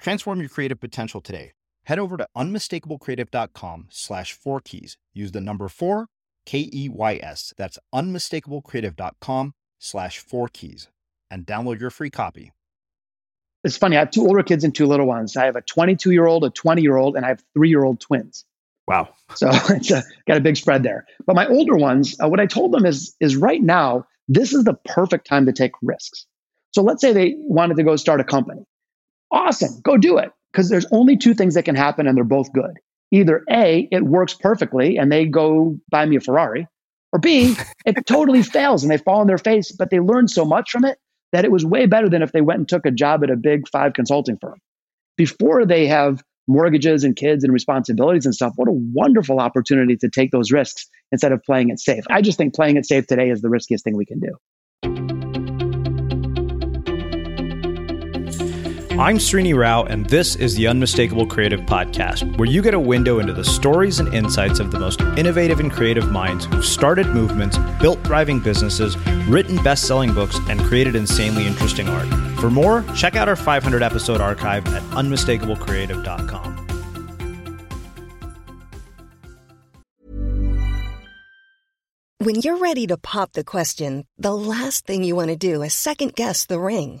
Transform your creative potential today. Head over to unmistakablecreative.com slash four keys. Use the number four, K E Y S. That's unmistakablecreative.com slash four keys and download your free copy. It's funny. I have two older kids and two little ones. I have a 22 year old, a 20 year old, and I have three year old twins. Wow. So it's a, got a big spread there. But my older ones, uh, what I told them is, is right now, this is the perfect time to take risks. So let's say they wanted to go start a company. Awesome, go do it. Because there's only two things that can happen and they're both good. Either A, it works perfectly and they go buy me a Ferrari, or B, it totally fails and they fall on their face, but they learn so much from it that it was way better than if they went and took a job at a big five consulting firm. Before they have mortgages and kids and responsibilities and stuff, what a wonderful opportunity to take those risks instead of playing it safe. I just think playing it safe today is the riskiest thing we can do. I'm Srini Rao, and this is the Unmistakable Creative Podcast, where you get a window into the stories and insights of the most innovative and creative minds who've started movements, built thriving businesses, written best selling books, and created insanely interesting art. For more, check out our 500 episode archive at unmistakablecreative.com. When you're ready to pop the question, the last thing you want to do is second guess the ring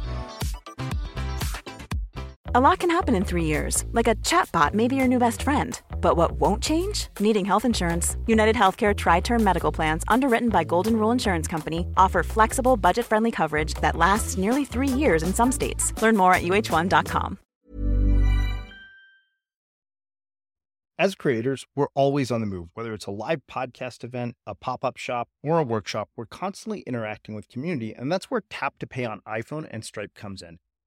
A lot can happen in three years, like a chatbot may be your new best friend. But what won't change? Needing health insurance. United Healthcare TriTerm Medical Plans, underwritten by Golden Rule Insurance Company, offer flexible, budget friendly coverage that lasts nearly three years in some states. Learn more at uh1.com. As creators, we're always on the move. Whether it's a live podcast event, a pop up shop, or a workshop, we're constantly interacting with community, and that's where Tap to Pay on iPhone and Stripe comes in.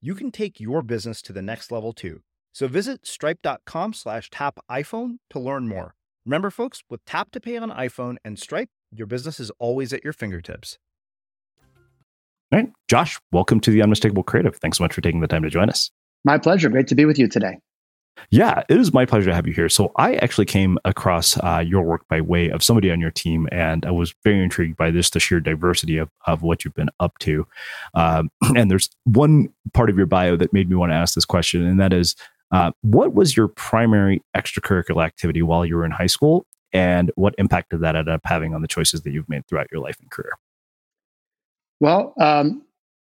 you can take your business to the next level too. So visit stripe.com slash tap iPhone to learn more. Remember, folks, with Tap to Pay on iPhone and Stripe, your business is always at your fingertips. All right. Josh, welcome to the Unmistakable Creative. Thanks so much for taking the time to join us. My pleasure. Great to be with you today. Yeah, it is my pleasure to have you here. So, I actually came across uh, your work by way of somebody on your team, and I was very intrigued by this the sheer diversity of, of what you've been up to. Um, and there's one part of your bio that made me want to ask this question, and that is uh, what was your primary extracurricular activity while you were in high school, and what impact did that end up having on the choices that you've made throughout your life and career? Well, um,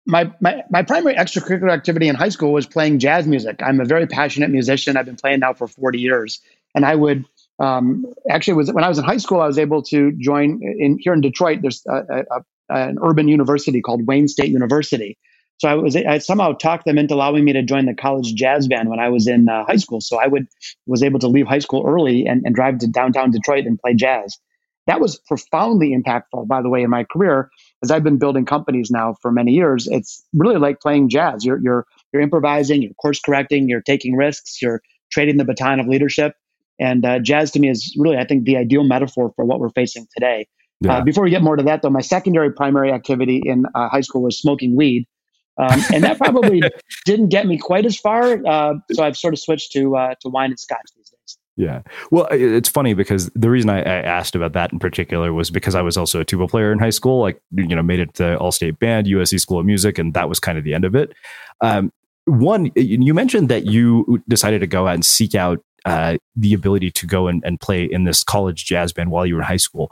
my, my, my primary extracurricular activity in high school was playing jazz music. I'm a very passionate musician. I've been playing now for 40 years. And I would um, actually was when I was in high school, I was able to join in here in Detroit. There's a, a, an urban university called Wayne State University. So I was I somehow talked them into allowing me to join the college jazz band when I was in uh, high school. So I would was able to leave high school early and, and drive to downtown Detroit and play jazz. That was profoundly impactful, by the way, in my career as I've been building companies now for many years, it's really like playing jazz. You're you're you're improvising, you're course correcting, you're taking risks, you're trading the baton of leadership. And uh, jazz to me is really, I think, the ideal metaphor for what we're facing today. Uh, yeah. Uh, before we get more to that, though, my secondary primary activity in uh, high school was smoking weed. Um, and that probably didn't get me quite as far. Uh, so I've sort of switched to uh, to wine and scotch. Yeah. Well, it's funny because the reason I, I, asked about that in particular was because I was also a tuba player in high school, like, you know, made it to all state band, USC School of Music, and that was kind of the end of it. Um, one, you mentioned that you decided to go out and seek out uh, the ability to go and, and play in this college jazz band while you were in high school.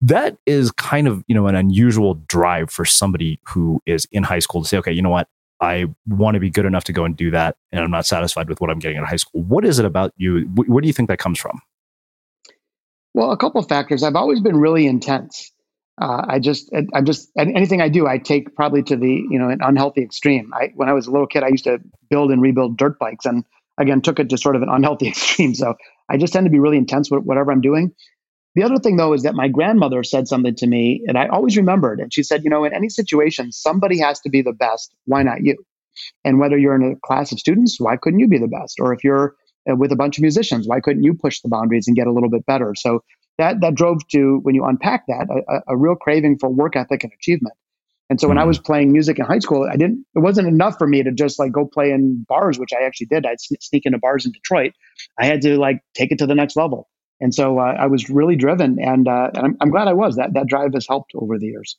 That is kind of, you know, an unusual drive for somebody who is in high school to say, okay, you know what? I want to be good enough to go and do that, and I'm not satisfied with what I'm getting in high school. What is it about you? Where do you think that comes from? Well, a couple of factors. I've always been really intense. Uh, I just, I'm just anything I do, I take probably to the you know an unhealthy extreme. I, when I was a little kid, I used to build and rebuild dirt bikes, and again took it to sort of an unhealthy extreme. So I just tend to be really intense with whatever I'm doing. The other thing, though, is that my grandmother said something to me, and I always remembered. And she said, You know, in any situation, somebody has to be the best. Why not you? And whether you're in a class of students, why couldn't you be the best? Or if you're uh, with a bunch of musicians, why couldn't you push the boundaries and get a little bit better? So that that drove to when you unpack that a, a real craving for work ethic and achievement. And so when I mm-hmm. was playing music in high school, I didn't. It wasn't enough for me to just like go play in bars, which I actually did. I'd sneak into bars in Detroit. I had to like take it to the next level. And so uh, I was really driven, and, uh, and I'm, I'm, glad I was. That that drive has helped over the years.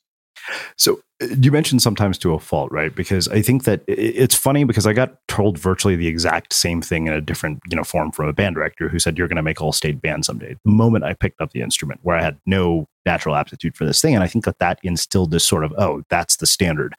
So uh, you mentioned sometimes to a fault, right? Because I think that it's funny because I got told virtually the exact same thing in a different, you know, form from a band director who said you're going to make all state band someday. The moment I picked up the instrument, where I had no natural aptitude for this thing, and I think that that instilled this sort of oh, that's the standard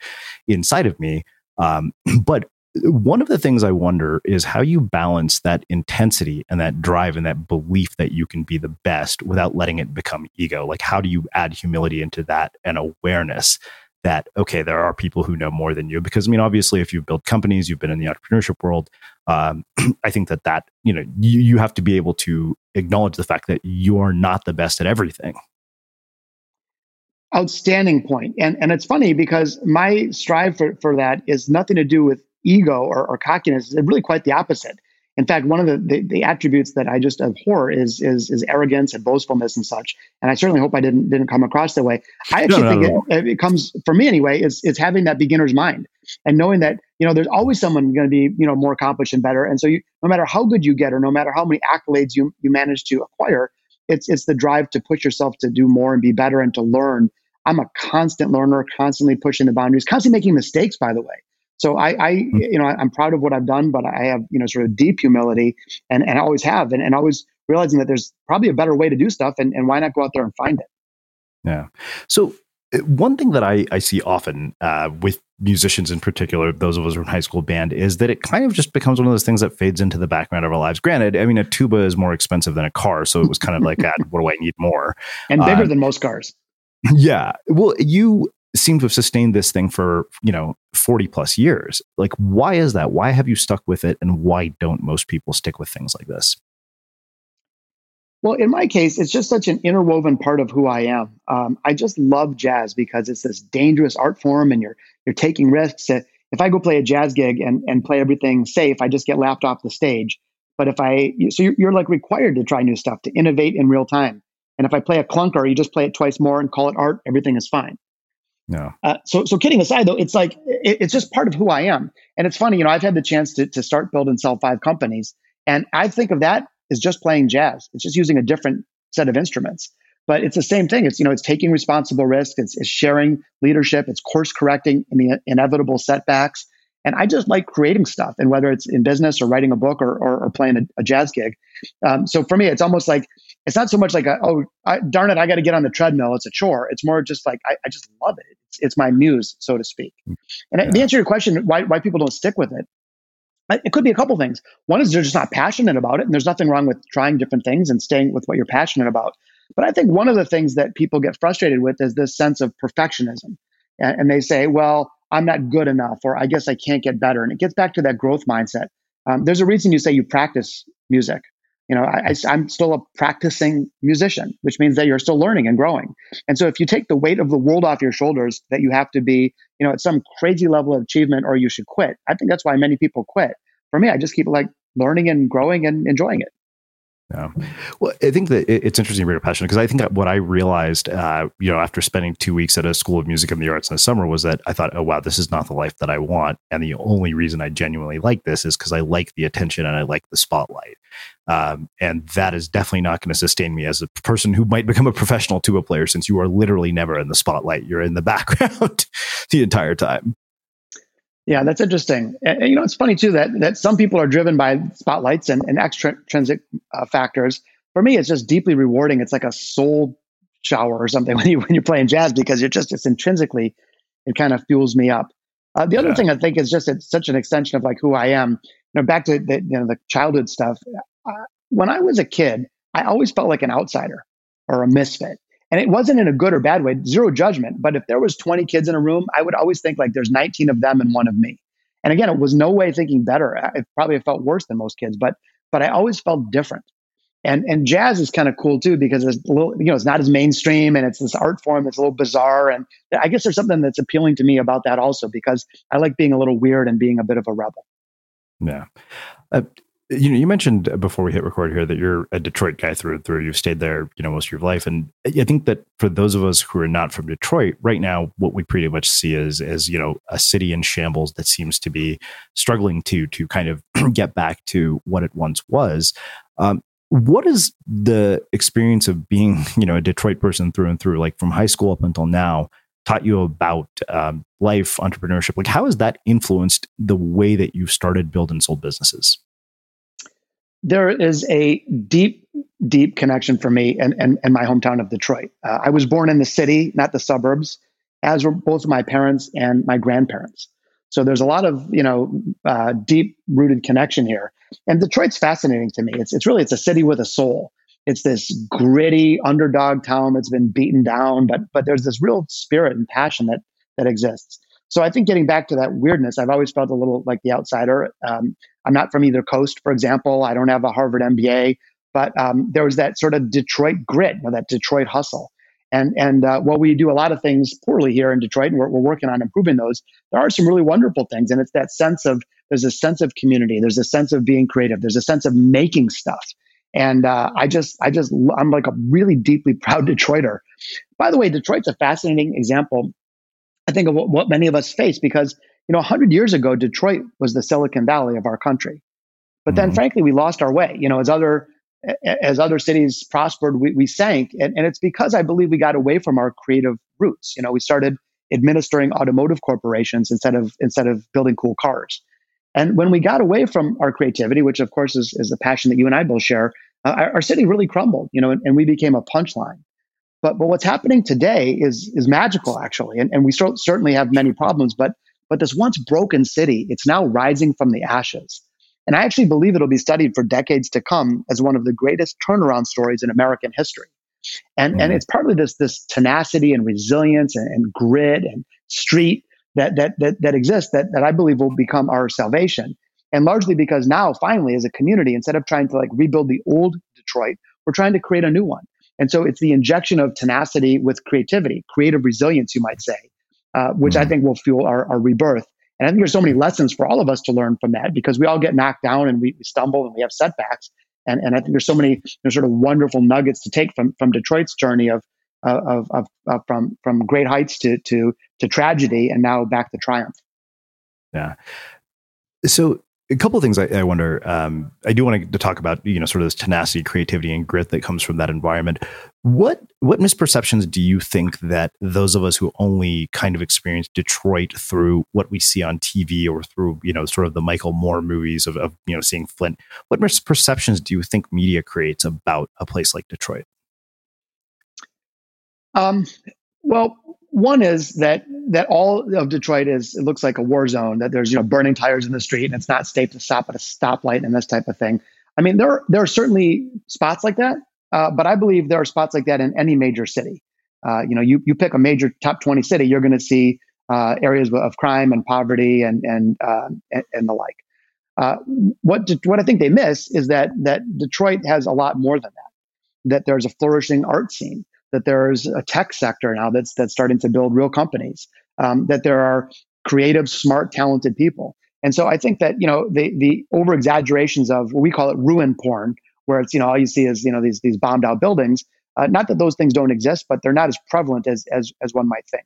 inside of me. Um, but one of the things I wonder is how you balance that intensity and that drive and that belief that you can be the best without letting it become ego. Like, how do you add humility into that and awareness that, okay, there are people who know more than you? Because, I mean, obviously, if you've built companies, you've been in the entrepreneurship world, um, I think that that, you know, you, you have to be able to acknowledge the fact that you are not the best at everything outstanding point and and it's funny because my strive for, for that is nothing to do with ego or, or cockiness is really quite the opposite. In fact, one of the, the, the, attributes that I just abhor is, is is arrogance and boastfulness and such. And I certainly hope I didn't didn't come across that way. I actually no, no, think no. It, it, comes for me anyway. Is is having that beginner's mind and knowing that you know there's always someone going to be you know more accomplished and better. And so you, no matter how good you get or no matter how many accolades you you manage to acquire, it's it's the drive to push yourself to do more and be better and to learn. I'm a constant learner, constantly pushing the boundaries, constantly making mistakes. By the way, so I, I, hmm. you know, I'm proud of what I've done, but I have, you know, sort of deep humility and, and I always have, and, and always realizing that there's probably a better way to do stuff and, and why not go out there and find it? Yeah. So uh, one thing that I, I see often uh, with musicians in particular, those of us who are in high school band, is that it kind of just becomes one of those things that fades into the background of our lives. Granted, I mean, a tuba is more expensive than a car, so it was kind of like, what do I need more? And bigger uh, than most cars. Yeah. Well, you seem to have sustained this thing for you know 40 plus years like why is that why have you stuck with it and why don't most people stick with things like this well, in my case, it's just such an interwoven part of who I am. Um, I just love jazz because it's this dangerous art form, and you're you're taking risks. If I go play a jazz gig and and play everything safe, I just get laughed off the stage. But if I so you're, you're like required to try new stuff to innovate in real time. And if I play a clunker, you just play it twice more and call it art. Everything is fine. No. Uh, so, so kidding aside, though, it's like it, it's just part of who I am, and it's funny. You know, I've had the chance to to start, build, and sell five companies, and I think of that as just playing jazz. It's just using a different set of instruments, but it's the same thing. It's you know, it's taking responsible risk. It's, it's sharing leadership. It's course correcting in the inevitable setbacks. And I just like creating stuff, and whether it's in business or writing a book or or, or playing a, a, jazz gig. Um, so for me, it's almost like it's not so much like a, oh I, darn it i got to get on the treadmill. It's a chore. It's more just like i, I just love it. It's, it's, my muse so to speak. And yeah. the answer to your question why, why people don't stick with it it could be a couple things. One is they're just not passionate about it and there's nothing wrong with trying different things and staying with what you're passionate about. But i think one of the things that people get frustrated with is this sense of perfectionism. And, and they say well i'm not good enough or i guess i can't get better. And it gets back to that growth mindset. Um, there's a reason you say you practice music you know I, am still a practicing musician which means that you're still learning and growing. And so if you take the weight of the world off your shoulders that you have to be you know at some crazy level of achievement or you should quit i think that's why many people quit. For me i just keep like learning and growing and enjoying it yeah. Well, I think that it's interesting to bring up passion because I think what I realized, uh, you know, after spending two weeks at a school of music and the arts in the summer was that I thought, oh, wow, this is not the life that I want. And the only reason I genuinely like this is because I like the attention and I like the spotlight. Um, and that is definitely not going to sustain me as a person who might become a professional tuba player since you are literally never in the spotlight. You're in the background the entire time. Yeah, that's interesting. And, you know, it's funny too that that some people are driven by spotlights and, and extrinsic uh, factors. For me, it's just deeply rewarding. It's like a soul shower or something when you when you're playing jazz because you're just it's intrinsically it kind of fuels me up. Uh, the other yeah. thing I think is just it's such an extension of like who I am. You know, back to the you know the childhood stuff. Uh, when I was a kid, I always felt like an outsider or a misfit. And it wasn't in a good or bad way, zero judgment. But if there was 20 kids in a room, I would always think like there's 19 of them and one of me. And again, it was no way thinking better. I probably felt worse than most kids, but but I always felt different. And and jazz is kind of cool too because it's a little, you know, it's not as mainstream and it's this art form that's a little bizarre. And I guess there's something that's appealing to me about that also because I like being a little weird and being a bit of a rebel. Yeah. Uh, you know, you mentioned before we hit record here that you're a Detroit guy through and through. You've stayed there, you know, most of your life, and I think that for those of us who are not from Detroit right now, what we pretty much see is, is you know, a city in shambles that seems to be struggling to to kind of get back to what it once was. Um, what is the experience of being, you know, a Detroit person through and through, like from high school up until now? Taught you about um, life, entrepreneurship. Like, how has that influenced the way that you've started, build, and sold businesses? There is a deep, deep connection for me and, and, and my hometown of Detroit. Uh, I was born in the city, not the suburbs, as were both my parents and my grandparents. So there's a lot of you know uh, deep rooted connection here. And Detroit's fascinating to me. It's it's really it's a city with a soul. It's this gritty underdog town that's been beaten down, but but there's this real spirit and passion that that exists. So I think getting back to that weirdness, I've always felt a little like the outsider. Um, I'm not from either coast, for example. I don't have a Harvard MBA, but um, there was that sort of Detroit grit, or that Detroit hustle. And and uh, while we do a lot of things poorly here in Detroit, and we're, we're working on improving those, there are some really wonderful things. And it's that sense of there's a sense of community, there's a sense of being creative, there's a sense of making stuff. And uh, I just I just I'm like a really deeply proud Detroiter. By the way, Detroit's a fascinating example I think of what, what many of us face because, you know, 100 years ago, Detroit was the Silicon Valley of our country. But then, mm-hmm. frankly, we lost our way. You know, as other as other cities prospered, we, we sank, and, and it's because I believe we got away from our creative roots. You know, we started administering automotive corporations instead of instead of building cool cars. And when we got away from our creativity, which of course is, is a passion that you and I both share, uh, our, our, city really crumbled. You know, and, and we became a punchline. But but what's happening today is is magical actually, and, and we certainly have many problems. But but this once broken city, it's now rising from the ashes. And I actually believe it'll be studied for decades to come as one of the greatest turnaround stories in American history. And, mm-hmm. and it's partly this, this tenacity and resilience and, and grit and street that, that, that, that exists that, that I believe will become our salvation. And largely because now, finally, as a community, instead of trying to like rebuild the old Detroit, we're trying to create a new one. And so it's the injection of tenacity with creativity, creative resilience, you might say, uh, which mm-hmm. I think will fuel our, our rebirth. And I think there's so many lessons for all of us to learn from that because we all get knocked down and we, we stumble and we have setbacks. And, and I think there's so many there's sort of wonderful nuggets to take from from Detroit's journey of of, of, of from from great heights to to to tragedy and now back to triumph. Yeah. So a couple of things I, I wonder. Um, I do want to talk about you know sort of this tenacity, creativity, and grit that comes from that environment. What what misperceptions do you think that those of us who only kind of experience Detroit through what we see on TV or through you know sort of the Michael Moore movies of, of you know seeing Flint, what misperceptions do you think media creates about a place like Detroit? Um, well, one is that that all of Detroit is it looks like a war zone. That there's you know burning tires in the street and it's not safe to stop at a stoplight and this type of thing. I mean, there are, there are certainly spots like that, uh, but I believe there are spots like that in any major city. Uh, you know, you you pick a major top twenty city, you're going to see uh, areas of crime and poverty and and uh, and, and, the like. Uh, what what I think they miss is that that Detroit has a lot more than that. That there's a flourishing art scene that there's a tech sector now that's that's starting to build real companies, um, that there are creative, smart, talented people. And so I think that you know the the over exaggerations of what we call it ruin porn, where it's you know all you see is you know these these bombed out buildings. Uh, not that those things don't exist, but they're not as prevalent as as as one might think.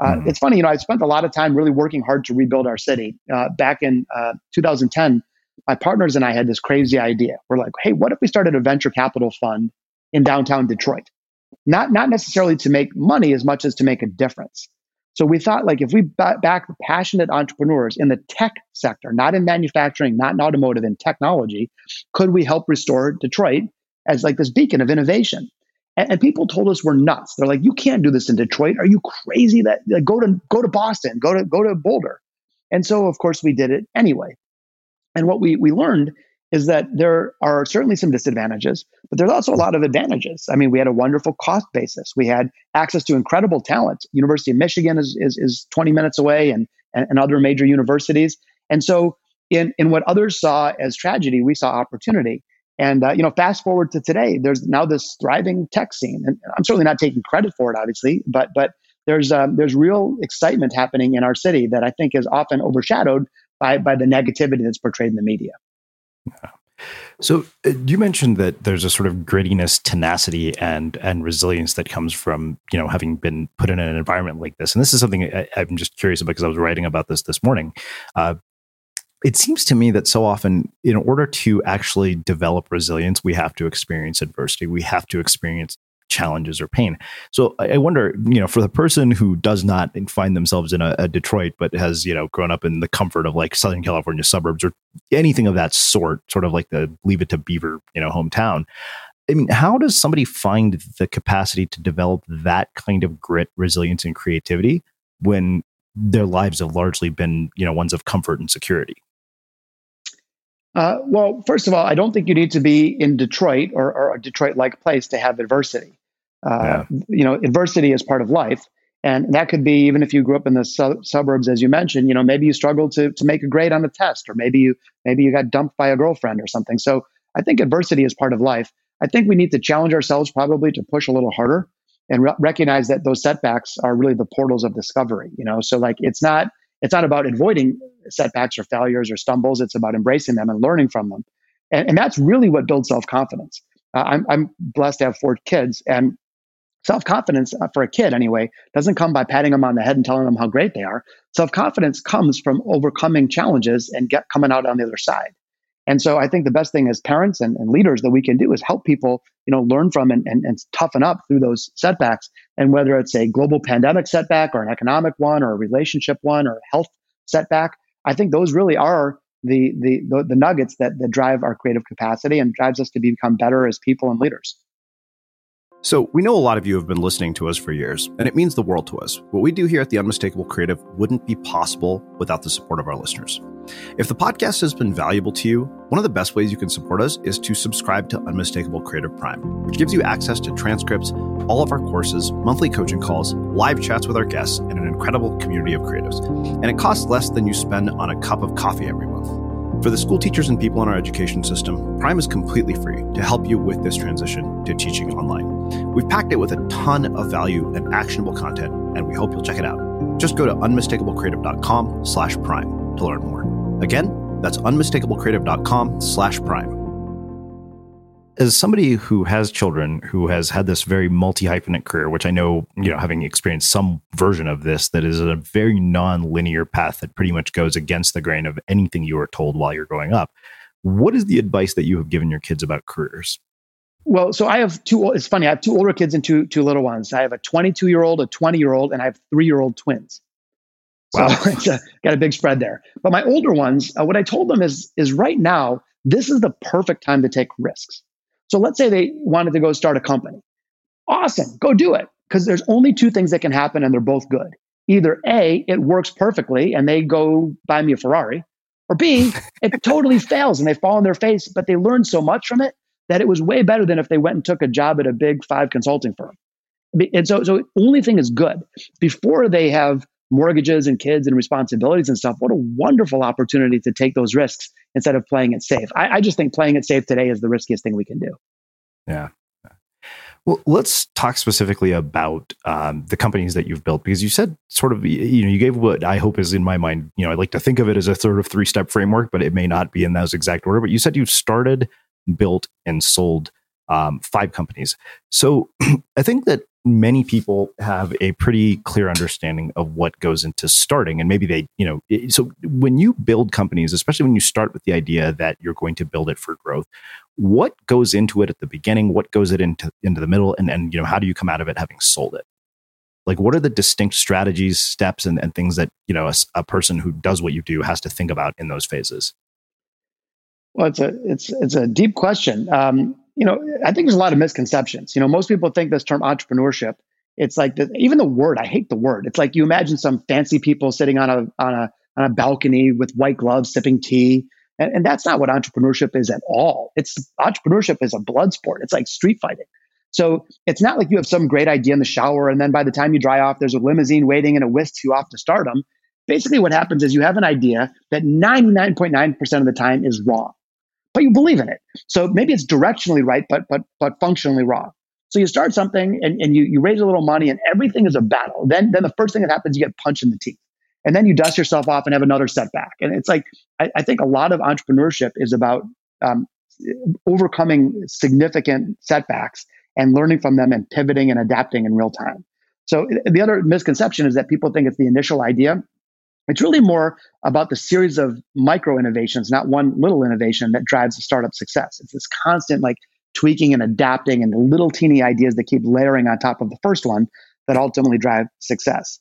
Uh, mm-hmm. It's funny, you know, I spent a lot of time really working hard to rebuild our city. Uh, back in uh, 2010, my partners and I had this crazy idea. We're like, hey, what if we started a venture capital fund in downtown Detroit? Not not necessarily to make money as much as to make a difference. So we thought like if we back passionate entrepreneurs in the tech sector, not in manufacturing, not in automotive, in technology, could we help restore Detroit as like this beacon of innovation? And, and people told us we're nuts. They're like, you can't do this in Detroit. Are you crazy? That like, go to go to Boston, go to go to Boulder. And so of course we did it anyway. And what we we learned is that there are certainly some disadvantages, but there's also a lot of advantages. I mean, we had a wonderful cost basis. We had access to incredible talent. University of Michigan is, is, is 20 minutes away and, and, and other major universities. And so in, in what others saw as tragedy, we saw opportunity. And, uh, you know, fast forward to today, there's now this thriving tech scene. And I'm certainly not taking credit for it, obviously, but, but there's, um, there's real excitement happening in our city that I think is often overshadowed by, by the negativity that's portrayed in the media. So uh, you mentioned that there's a sort of grittiness, tenacity, and and resilience that comes from you know having been put in an environment like this. And this is something I, am just curious about because I was writing about this this morning. Uh, it seems to me that so often, in order to actually develop resilience, we have to experience adversity. We have to experience challenges or pain. So I wonder, you know, for the person who does not find themselves in a, a, Detroit, but has, you know, grown up in the comfort of like Southern California suburbs or anything of that sort, sort of like the leave it to Beaver, you know, hometown. I mean, how does somebody find the capacity to develop that kind of grit, resilience, and creativity when their lives have largely been, you know, ones of comfort and security? Uh, well, first of all, I don't think you need to be in Detroit or, or a Detroit-like place to have adversity. Uh, yeah. You know, adversity is part of life, and that could be even if you grew up in the su- suburbs, as you mentioned. You know, maybe you struggled to to make a grade on a test, or maybe you maybe you got dumped by a girlfriend or something. So I think adversity is part of life. I think we need to challenge ourselves probably to push a little harder and re- recognize that those setbacks are really the portals of discovery. You know, so like it's not it's not about avoiding setbacks or failures or stumbles. It's about embracing them and learning from them. And, and that's really what builds self confidence. Uh, I'm, I'm blessed to have four kids, and self confidence uh, for a kid, anyway, doesn't come by patting them on the head and telling them how great they are. Self confidence comes from overcoming challenges and get coming out on the other side. And so I think the best thing as parents and, and leaders that we can do is help people, you know, learn from and, and, and toughen up through those setbacks. And whether it's a global pandemic setback or an economic one or a relationship one or a health setback, I think those really are the, the, the, the nuggets that, that drive our creative capacity and drives us to become better as people and leaders. So, we know a lot of you have been listening to us for years, and it means the world to us. What we do here at The Unmistakable Creative wouldn't be possible without the support of our listeners. If the podcast has been valuable to you, one of the best ways you can support us is to subscribe to Unmistakable Creative Prime, which gives you access to transcripts, all of our courses, monthly coaching calls, live chats with our guests, and an incredible community of creatives. And it costs less than you spend on a cup of coffee every. For the school teachers and people in our education system, Prime is completely free to help you with this transition to teaching online. We've packed it with a ton of value and actionable content, and we hope you'll check it out. Just go to unmistakablecreative.com slash prime to learn more. Again, that's unmistakablecreative.com slash prime. As somebody who has children who has had this very multi-hyphenate career, which I know, you know, having experienced some version of this that is a very non-linear path that pretty much goes against the grain of anything you were told while you're growing up. What is the advice that you have given your kids about careers? Well, so I have two. It's funny. I have two older kids and two two little ones. I have a 22 year old, a 20 year old, and I have three year old twins. So wow. it's a, got a big spread there. But my older ones, uh, what I told them is is right now this is the perfect time to take risks. So let's say they wanted to go start a company. Awesome, go do it because there's only two things that can happen, and they're both good. Either a, it works perfectly, and they go buy me a Ferrari, or B, it totally fails and they fall on their face, but they learn so much from it that it was way better than if they went and took a job at a big five consulting firm. And so, so only thing is good. Before they have mortgages and kids and responsibilities and stuff, what a wonderful opportunity to take those risks instead of playing it safe. I, I just think playing it safe today is the riskiest thing we can do. Yeah. Well, let's talk specifically about um, the companies that you've built because you said sort of you know you gave what I hope is in my mind. You know, I like to think of it as a sort of three step framework, but it may not be in those exact order. But you said you've started built and sold um, five companies. So I think that many people have a pretty clear understanding of what goes into starting and maybe they you know so when you build companies especially when you start with the idea that you're going to build it for growth what goes into it at the beginning? What goes it into into the middle? And and you know how do you come out of it having sold it? Like what are the distinct strategies steps and, and things that you know a, a person who does what you do has to think about in those phases? Well, it's a it's it's a deep question. Um, you know, I think there's a lot of misconceptions. You know, most people think this term entrepreneurship. It's like the, even the word. I hate the word. It's like you imagine some fancy people sitting on a on a on a balcony with white gloves sipping tea, and, and that's not what entrepreneurship is at all. It's entrepreneurship is a blood sport. It's like street fighting. So it's not like you have some great idea in the shower, and then by the time you dry off, there's a limousine waiting and it whisks you off to stardom. Basically, what happens is you have an idea that 99.9% of the time is wrong but you believe in it. So maybe it's directionally right, but but but functionally wrong. So you start something and, and you, you raise a little money and everything is a battle. Then then the first thing that happens, you get punched in the teeth. And then you dust yourself off and have another setback. And it's like I, I think a lot of entrepreneurship is about um, overcoming significant setbacks and learning from them and pivoting and adapting in real time. So the other misconception is that people think it's the initial idea it's really more about the series of micro innovations, not one little innovation that drives a startup success. It's this constant like tweaking and adapting and the little teeny ideas that keep layering on top of the first one that ultimately drive success.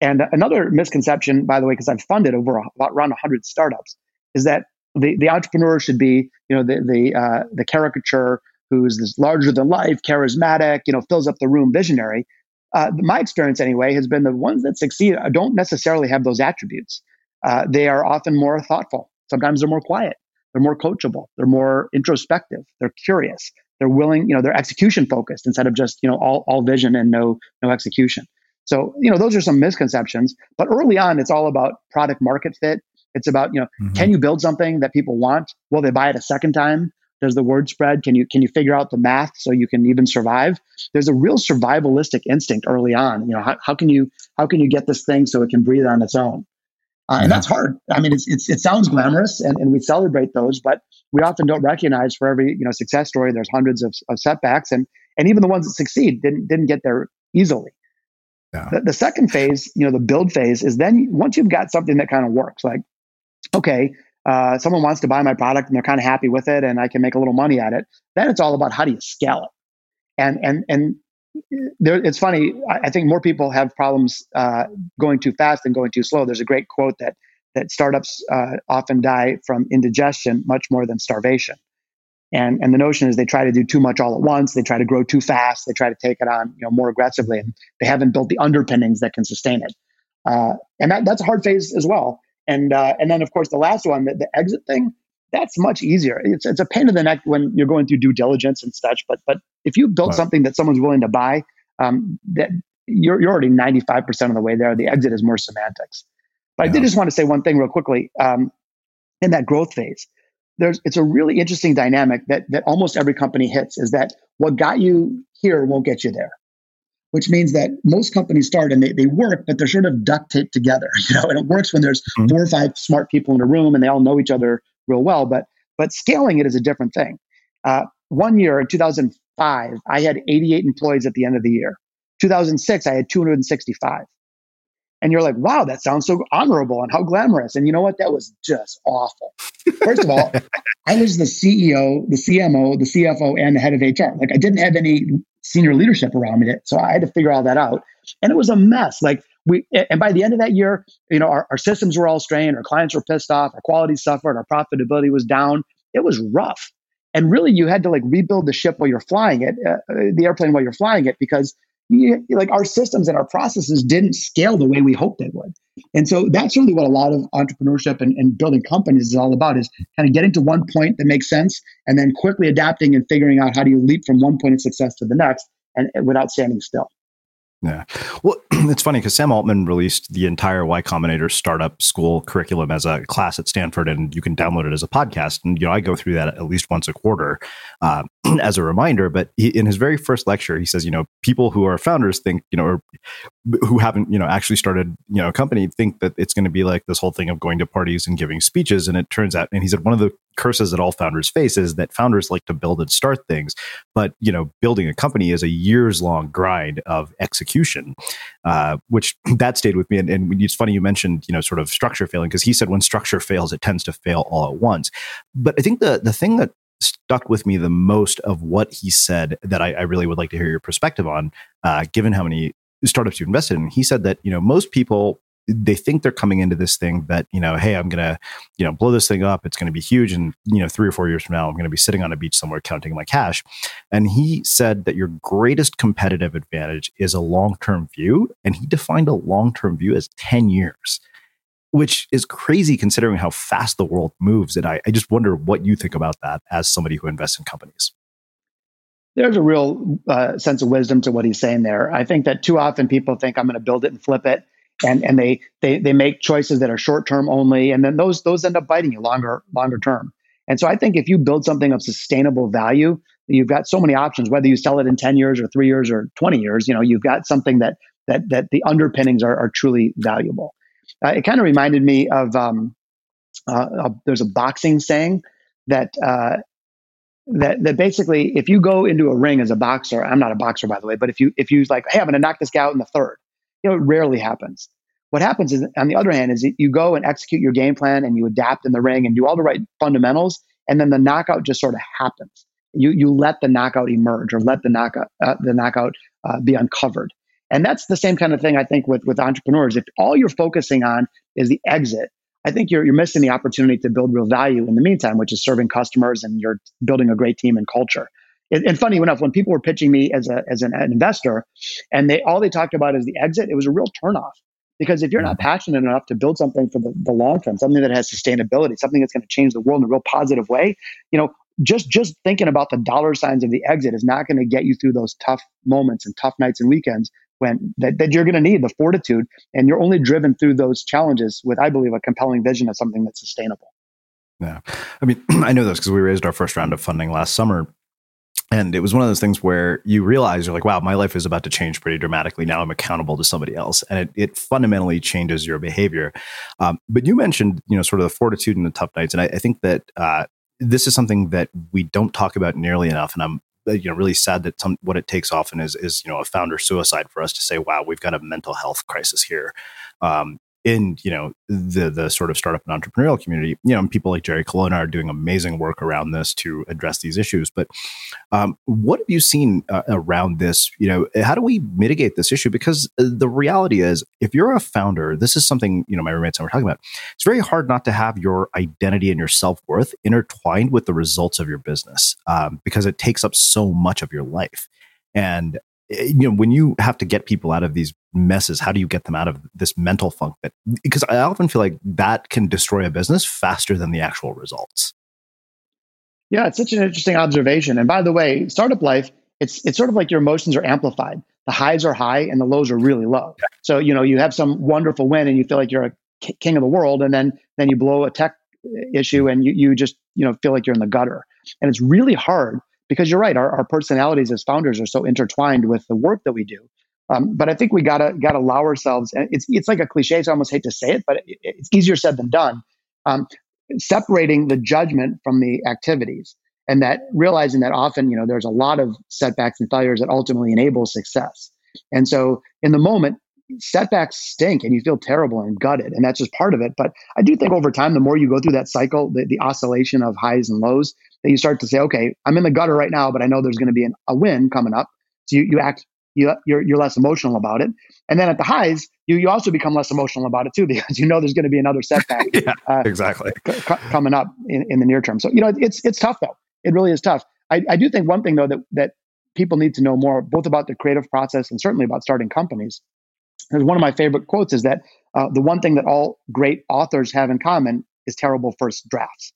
And another misconception, by the way, because I've funded over about around 100 startups, is that the, the entrepreneur should be, you know, the the uh, the caricature who's this larger than life, charismatic, you know, fills up the room, visionary uh, my experience anyway has been the ones that succeed don't necessarily have those attributes. Uh, they are often more thoughtful. Sometimes they're more quiet. They're more coachable. They're more introspective. They're curious. They're willing. You know, they're execution focused instead of just you know all all vision and no no execution. So you know those are some misconceptions. But early on, it's all about product market fit. It's about you know mm-hmm. can you build something that people want? Will they buy it a second time? Does the word spread? Can you can you figure out the math so you can even survive? There's a real survivalistic instinct early on. You know, how, how can you how can you get this thing so it can breathe on its own? Uh, and that's hard. I mean, it's, it's, it sounds glamorous, and, and we celebrate those, but we often don't recognize for every you know success story there's hundreds of, of setbacks, and and even the ones that succeed didn't didn't get there easily. Yeah. The, the second phase, you know, the build phase is then once you've got something that kind of works, like okay, uh, someone wants to buy my product and they're kind of happy with it and I can make a little money at it, then it's all about how do you scale it. And and and there, it's funny. I, I think more people have problems uh, going too fast than going too slow. There's a great quote that that startups uh, often die from indigestion much more than starvation. And, and the notion is they try to do too much all at once. They try to grow too fast. They try to take it on you know, more aggressively. And they haven't built the underpinnings that can sustain it. Uh, and that, that's a hard phase as well. And, uh, and then, of course, the last one, the, the exit thing, that's much easier. It's, it's a pain in the neck when you're going through due diligence and such. But, but if you built right. something that someone's willing to buy, um, that you're, you're already 95% of the way there. The exit is more semantics. But yeah. I did just want to say one thing real quickly. Um, in that growth phase, there's it's a really interesting dynamic that that almost every company hits is that what got you here won't get you there. Which means that most companies start and they, they work, but they're sort of duct taped together, you know, and it works when there's mm-hmm. four or five smart people in a room and they all know each other real well. But but scaling it is a different thing. Uh, one year in 2005, I had 88 employees at the end of the year. 2006, I had 265. And you're like, wow, that sounds so honorable and how glamorous. And you know what? That was just awful. First of all, I was the CEO, the CMO, the CFO, and the head of HR. Like I didn't have any senior leadership around me. So I had to figure all that out. And it was a mess. Like we, and by the end of that year, you know, our, our systems were all strained, our clients were pissed off, our quality suffered, our profitability was down. It was rough. And really, you had to like rebuild the ship while you're flying it, uh, the airplane while you're flying it, because like our systems and our processes didn't scale the way we hoped they would. And so that's really what a lot of entrepreneurship and, and, building companies is all about is kind of getting to one point that makes sense and then quickly adapting and figuring out how do you leap from one point of success to the next and without standing still. Yeah. Well, it's funny because Sam Altman released the entire Y Combinator startup school curriculum as a class at Stanford, and you can download it as a podcast. And, you know, I go through that at least once a quarter uh, as a reminder. But he, in his very first lecture, he says, you know, people who are founders think, you know, or who haven't, you know, actually started, you know, a company think that it's going to be like this whole thing of going to parties and giving speeches. And it turns out, and he said, one of the curses that all founders face is that founders like to build and start things, but you know, building a company is a years long grind of execution, uh, which that stayed with me. And, and, it's funny you mentioned you know sort of structure failing because he said when structure fails, it tends to fail all at once. But I think the the thing that stuck with me the most of what he said that I, I really would like to hear your perspective on, uh, given how many startups you've invested in. He said that you know most people they think they're coming into this thing that you know hey i'm gonna you know blow this thing up it's gonna be huge and you know three or four years from now i'm gonna be sitting on a beach somewhere counting my cash and he said that your greatest competitive advantage is a long-term view and he defined a long-term view as 10 years which is crazy considering how fast the world moves and i, I just wonder what you think about that as somebody who invests in companies there's a real uh, sense of wisdom to what he's saying there. I think that too often people think I'm going to build it and flip it and and they they they make choices that are short term only, and then those those end up biting you longer longer term. And so I think if you build something of sustainable value, you've got so many options. Whether you sell it in ten years or three years or twenty years, you know you've got something that that that the underpinnings are, are truly valuable. Uh, it kind of reminded me of um, uh, there's a boxing saying that uh, that that basically if you go into a ring as a boxer, I'm not a boxer by the way, but if you if you like, hey, I'm going to knock this guy out in the third, you know, it rarely happens. What happens is, on the other hand, is you go and execute your game plan and you adapt in the ring and do all the right fundamentals, and then the knockout just sort of happens. You you let the knockout emerge or let the knockout uh, the knockout uh, be uncovered. And that's the same kind of thing I think with with entrepreneurs. If all you're focusing on is the exit, I think you're you're missing the opportunity to build real value in the meantime, which is serving customers and you're building a great team and culture and, and funny enough, when people were pitching me as a as an, an investor, and they all they talked about is the exit, it was a real turnoff. Because if you're not mm-hmm. passionate enough to build something for the, the long term, something that has sustainability, something that's going to change the world in a real positive way, you know, just just thinking about the dollar signs of the exit is not going to get you through those tough moments and tough nights and weekends when that, that you're going to need the fortitude and you're only driven through those challenges with i believe a compelling vision of something that's sustainable. Yeah. I mean i know this because we raised our first round of funding last summer and it was one of those things where you realize you're like wow my life is about to change pretty dramatically. Now i'm accountable to somebody else. And it, it fundamentally changes your behavior. Um, but you mentioned you know sort of the fortitude and the tough nights and i, I think that uh, this is something that we don't talk about nearly enough and i'm you know really sad that some what it takes often is is you know a founder suicide for us to say wow we've got a mental health crisis here. Um, in you know the the sort of startup and entrepreneurial community you know people like jerry colonna are doing amazing work around this to address these issues. But um, what have you seen uh, around this? You know how do we mitigate this issue? Because uh, the reality is if you're a founder this is something you know my roommates and we're talking about it's very hard not to have your identity and your self-worth intertwined with the results of your business um, because it takes up so much of your life. And Eh, you know when you have to get people out of these messes how do you get them out of this mental funk that because i often feel like that can destroy a business faster than the actual results. Yeah it's such an interesting observation. And by the way startup life it's it's sort of like your emotions are amplified. The highs are high and the lows are really low. Yeah. so you know you have some wonderful win and you feel like you're a king of the world and then then you blow a tech eh, issue mm. and you, you just you know feel like you're in the gutter. And it's really hard because you're right, our, our personalities as founders are so intertwined with the work that we do. Um, but I think we gotta gotta allow ourselves. And it's it's like a cliche, so I almost hate to say it, but it, it's easier said than done. Um, separating the judgment from the activities, and that realizing that often, you know, there's a lot of setbacks and failures that ultimately enable success. And so, in the moment, setbacks stink, and you feel terrible and gutted, and that's just part of it. But I do think over time, the more you go through that cycle, the, the oscillation of highs and lows, that you start to say, okay, I'm in the gutter right now, but I know there's going to be an, a win coming up. So you, you act, you, you're, you're less emotional about it. And then at the highs, you, you also become less emotional about it too, because you know there's going to be another setback yeah, uh, exactly c- c- coming up in, in the near term. So, you know, it's, it's tough though. It really is tough. I, I do think one thing though, that, that people need to know more, both about the creative process and certainly about starting companies. Because one of my favorite quotes is that uh, the one thing that all great authors have in common is terrible first drafts.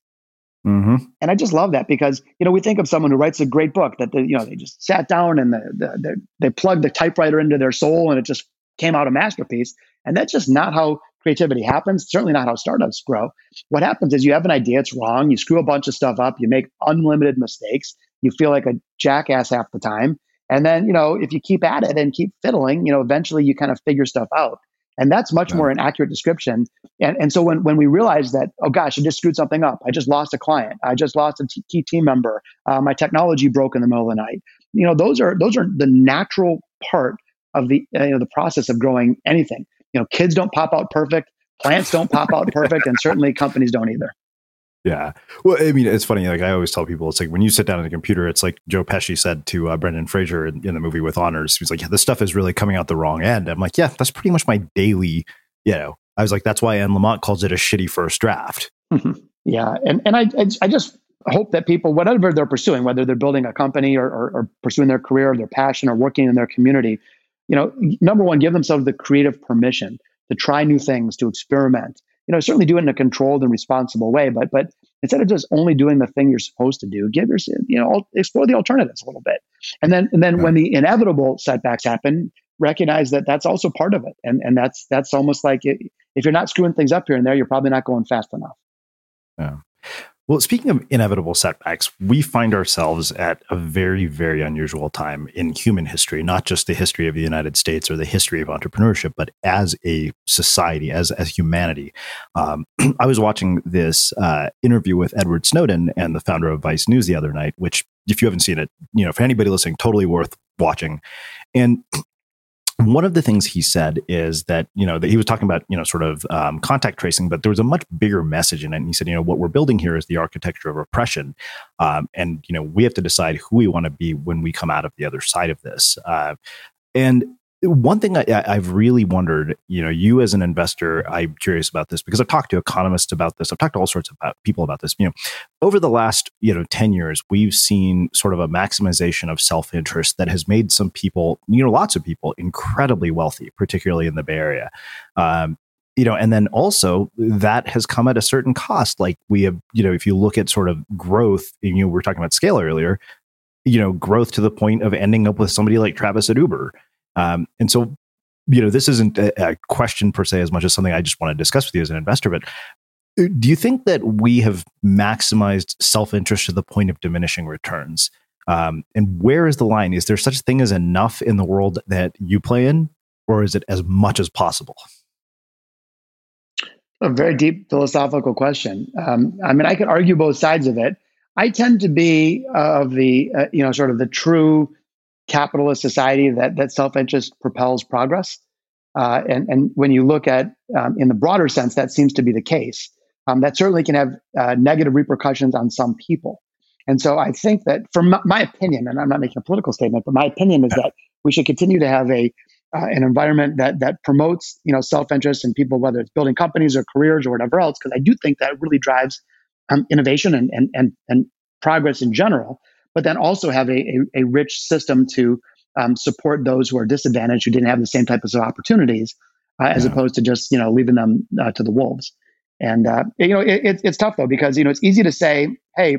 Mm-hmm. And I just love that because you know we think of someone who writes a great book that they, you know they just sat down and the, the, the, they plugged the typewriter into their soul and it just came out a masterpiece. And that's just not how creativity happens. Certainly not how startups grow. What happens is you have an idea, it's wrong, you screw a bunch of stuff up, you make unlimited mistakes, you feel like a jackass half the time, and then you know if you keep at it and keep fiddling, you know eventually you kind of figure stuff out. And that's much more an accurate description. And, and so when, when we realize that, oh gosh, I just screwed something up. I just lost a client. I just lost a t- key team member. Uh, my technology broke in the middle of the night. You know, those are, those are the natural part of the, uh, you know, the process of growing anything. You know, kids don't pop out perfect. Plants don't pop out perfect. And certainly companies don't either. Yeah. Well, I mean, it's funny. Like I always tell people, it's like when you sit down at a computer, it's like Joe Pesci said to uh, Brendan Fraser in, in, the movie with honors. He's like, yeah, this stuff is really coming out the wrong end. I'm like, yeah, that's pretty much my daily, you know, I was like, that's why Anne Lamott calls it a shitty first draft. Mm-hmm. Yeah. And, and I, I just hope that people, whatever they're pursuing, whether they're building a company or, or, or pursuing their career or their passion or working in their community, you know, number one, give themselves the creative permission to try new things, to experiment, you know, certainly do it in a controlled and responsible way, but but instead of just only doing the thing you're supposed to do, give yourself, you know, explore the alternatives a little bit. And then and then yeah. when the inevitable setbacks happen, recognize that that's also part of it. And and that's that's almost like it, if you're not screwing things up here and there, you're probably not going fast enough. Yeah. Well, speaking of inevitable setbacks, we find ourselves at a very, very unusual time in human history, not just the history of the United States or the history of entrepreneurship, but as a society, as, as humanity. Um, I was watching this uh, interview with Edward Snowden and the founder of Vice News the other night, which, if you haven't seen it, you know, for anybody listening, totally worth watching. And one of the things he said is that you know that he was talking about you know sort of um, contact tracing but there was a much bigger message in it. And he said you know what we're building here is the architecture of oppression. Um, and you know we have to decide who we want to be when we come out of the other side of this. Uh, and one thing I, have really wondered, you know, you as an investor, I'm curious about this because I've talked to economists about this. I've talked to all sorts of people about this. You know, over the last, you know, 10 years, we've seen sort of a maximization of self-interest that has made some people, you know, lots of people incredibly wealthy, particularly in the Bay Area. Um, you know, and then also that has come at a certain cost. Like we have, you know, if you look at sort of growth, you know, we were talking about scale earlier, you know, growth to the point of ending up with somebody like Travis at Uber um, and so, you know, this isn't a, a question per se as much as something I just want to discuss with you as an investor, but uh, do you think that we have maximized self interest to the point of diminishing returns? Um, and where is the line? Is there such a thing as enough in the world that you play in, or is it as much as possible? A very deep philosophical question. Um, I mean, I could argue both sides of it. I tend to be uh, of the, uh, you know, sort of the true capitalist society that that self interest propels progress. Uh, and, and when you look at um, in the broader sense, that seems to be the case. Um, that certainly can have uh, negative repercussions on some people. And so I think that, from my opinion, and I'm not making a political statement, but my opinion is that we should continue to have a uh, an environment that that promotes you know self interest in people, whether it's building companies or careers or whatever else, because I do think that really drives um, innovation and, and and and progress in general. But then also have a a, a rich system to um, support those who are disadvantaged, who didn't have the same types of opportunities, uh, as yeah. opposed to just you know leaving them uh, to the wolves. And uh, you know it, it's tough though because you know it's easy to say, hey,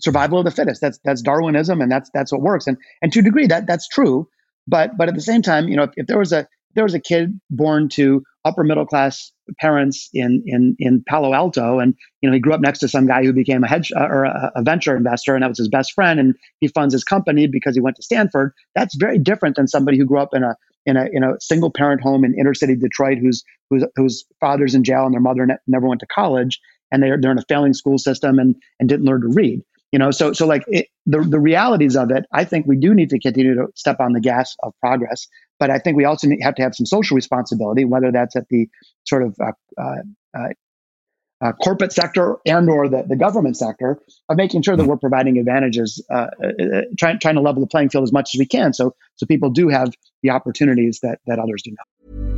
survival of the fittest. That's that's Darwinism, and that's that's what works. And and to a degree that that's true. But but at the same time, you know, if, if there was a there was a kid born to upper middle class parents in in in Palo Alto, and you know he grew up next to some guy who became a hedge uh, or a, a, venture investor, and that was his best friend, and he funds his company because he went to Stanford. That's very different than somebody who grew up in a in a in a single parent home in inner city Detroit, whose whose whose father's in jail and their mother ne- never went to college, and they're they're in a failing school system and and didn't learn to read you know so so like it, the the realities of it i think we do need to continue to step on the gas of progress but i think we also have to have some social responsibility whether that's at the sort of uh, uh, uh, uh corporate sector and or the, the government sector of making sure that we're providing advantages uh, uh, trying, trying to level the playing field as much as we can so so people do have the opportunities that that others do not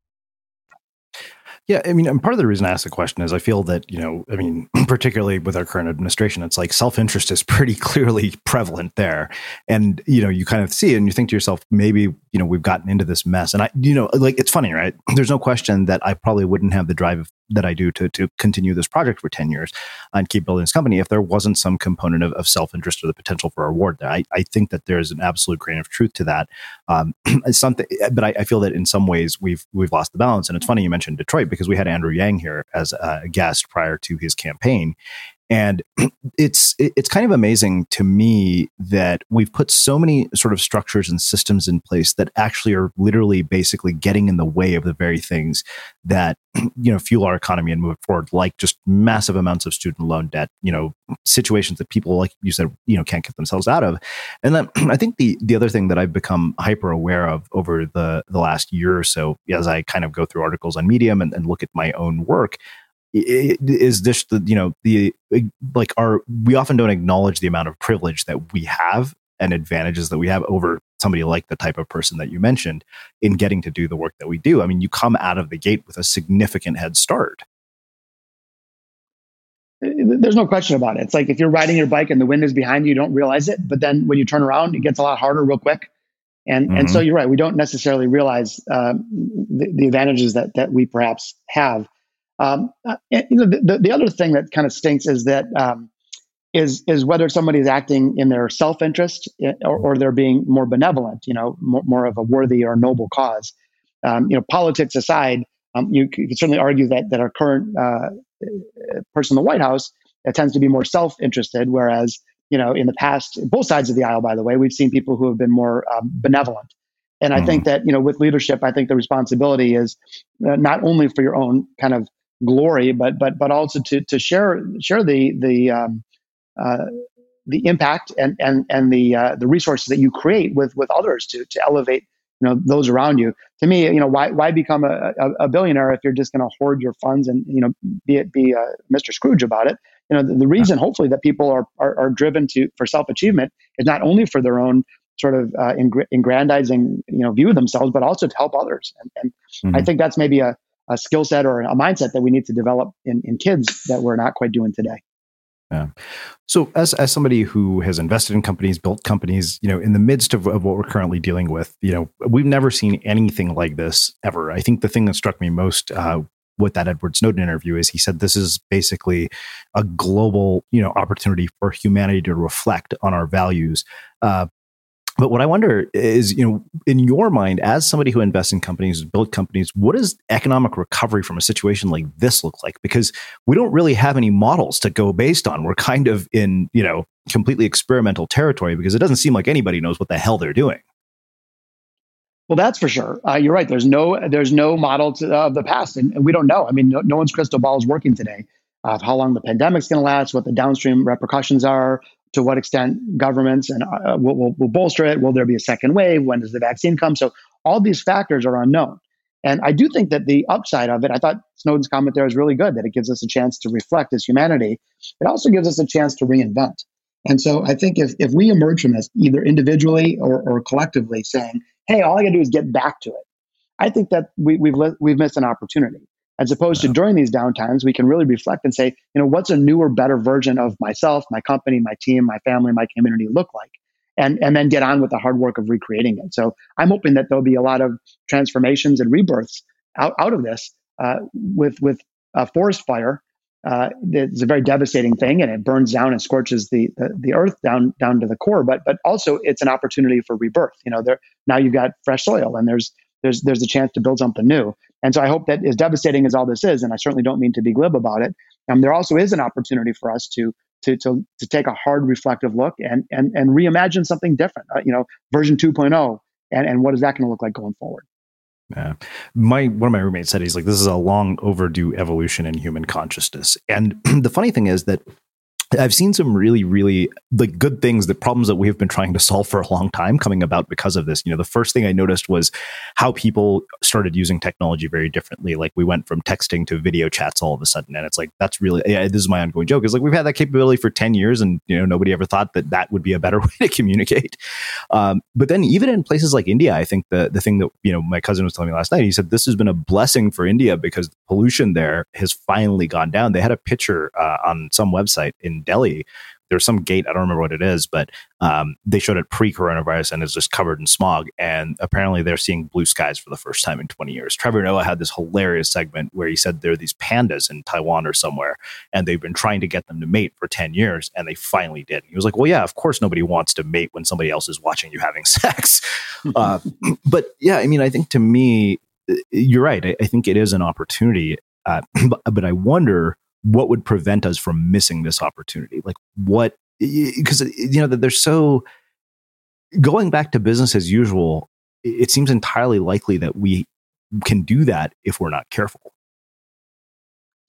Yeah, I mean, and part of the reason I ask the question is I feel that, you know, I mean, particularly with our current administration, it's like self interest is pretty clearly prevalent there. And, you know, you kind of see it and you think to yourself, maybe, you know, we've gotten into this mess. And I, you know, like it's funny, right? There's no question that I probably wouldn't have the drive that I do to, to continue this project for 10 years and keep building this company if there wasn't some component of, of self interest or the potential for reward there. I, I think that there's an absolute grain of truth to that. Um, something, but I, I feel that in some ways we've, we've lost the balance. And it's funny you mentioned Detroit because we had Andrew Yang here as a guest prior to his campaign. And it's it's kind of amazing to me that we've put so many sort of structures and systems in place that actually are literally basically getting in the way of the very things that you know fuel our economy and move it forward, like just massive amounts of student loan debt, you know, situations that people like you said, you know, can't get themselves out of. And then I think the the other thing that I've become hyper aware of over the the last year or so, as I kind of go through articles on Medium and, and look at my own work, is this the you know the like our we often don't acknowledge the amount of privilege that we have and advantages that we have over somebody like the type of person that you mentioned in getting to do the work that we do i mean you come out of the gate with a significant head start there's no question about it it's like if you're riding your bike and the wind is behind you you don't realize it but then when you turn around it gets a lot harder real quick and mm-hmm. and so mm-hmm. you're right we don't necessarily realize uh, the, the advantages that that we perhaps have um, uh, you know, the, the other thing that kind of stinks is that um, is is whether somebody is acting in their self interest eh, or, or, they're being more benevolent, you know, more, more of a worthy or noble cause. Um, you know, politics aside, um, you, you can certainly argue that that our current uh, person in the White House tends to be more self interested, whereas you know, in the past, both sides of the aisle, by the way, we've seen people who have been more um, benevolent. And I mm-hmm. think that you know, with leadership, I think the responsibility is uh, not only for your own kind of glory, but but but also to to share share the the um, uh, the impact and and and the uh, the resources that you create with with others to to elevate you know those around you. To me, you know, why why become a, a, billionaire if you're just going to hoard your funds and you know be it be uh, Mr. Scrooge about it? You know, the, the reason hopefully that people are, are, are driven to for self achievement is not only for their own sort of uh, ingrandizing you know view of themselves, but also to help others. And, and mm-hmm. I think that's maybe a a skill set or a mindset that we need to develop in, in kids that we're not quite doing today. Yeah. So, as as somebody who has invested in companies, built companies, you know, in the midst of, of what we're currently dealing with, you know, we've never seen anything like this ever. I think the thing that struck me most uh, with that Edward Snowden interview is he said this is basically a global, you know, opportunity for humanity to reflect on our values, uh, but what I wonder is, you know, in your mind, as somebody who invests in companies, build companies, what does economic recovery from a situation like this look like? Because we don't really have any models to go based on. We're kind of in, you know, completely experimental territory because it doesn't seem like anybody knows what the hell they're doing. Well, that's for sure. Uh, you're right. There's no there's no model to, uh, of the past, and, and, we don't know. I mean, no, no one's crystal ball is working today. Uh, how long the pandemic's going to last, what the downstream repercussions are, to what extent governments and uh, will, will, will bolster it. Will there be a second wave? When does the vaccine come? So all these factors are unknown. And I do think that the upside of it, I thought Snowden's comment there is really good, that it gives us a chance to reflect as humanity. It also gives us a chance to reinvent. And so I think if, if we emerge from this, either individually or, or collectively, saying, hey, all I gotta do is get back to it, I think that we, we've, we've missed an opportunity as opposed to during these downtimes we can really reflect and say you know what's a newer better version of myself my company my team my family my community look like? And and then get on with the hard work of recreating it. So i'm hoping that there'll be a lot of transformations and rebirths out, out of this uh, with with a forest fire uh, it's a very devastating thing and it burns down and scorches the, the, the earth down down to the core. But but also it's an opportunity for rebirth. You know there now you've got fresh soil and there's there's there's a chance to build something new. And so I hope that as devastating as all this is, and I certainly don't mean to be glib about it, um, there also is an opportunity for us to to to to take a hard reflective look and and and reimagine something different. Uh, you know, version 2.0, and and what is that going to look like going forward? Yeah. My one of my roommates said he's like, this is a long overdue evolution in human consciousness. And the funny thing is that I've seen some really, really like good things, the problems that we have been trying to solve for a long time coming about because of this. You know, the first thing I noticed was how people started using technology very differently. Like we went from texting to video chats all of a sudden. And it's like, that's really, yeah, this is my ongoing joke is like, we've had that capability for 10 years and, you know, nobody ever thought that that would be a better way to communicate. Um, but then even in places like India, I think the, the thing that, you know, my cousin was telling me last night, he said, this has been a blessing for India because pollution there has finally gone down. They had a picture uh, on some website in Delhi. There's some gate, I don't remember what it is, but um, they showed it pre coronavirus and it's just covered in smog. And apparently they're seeing blue skies for the first time in 20 years. Trevor Noah had this hilarious segment where he said there are these pandas in Taiwan or somewhere, and they've been trying to get them to mate for 10 years, and they finally did. he was like, Well, yeah, of course nobody wants to mate when somebody else is watching you having sex. uh, but yeah, I mean, I think to me, you're right. I, I think it is an opportunity. Uh, but, but I wonder what would prevent us from missing this opportunity? Like what, because, you know, that they're so going back to business as usual. It seems entirely likely that we can do that if we're not careful.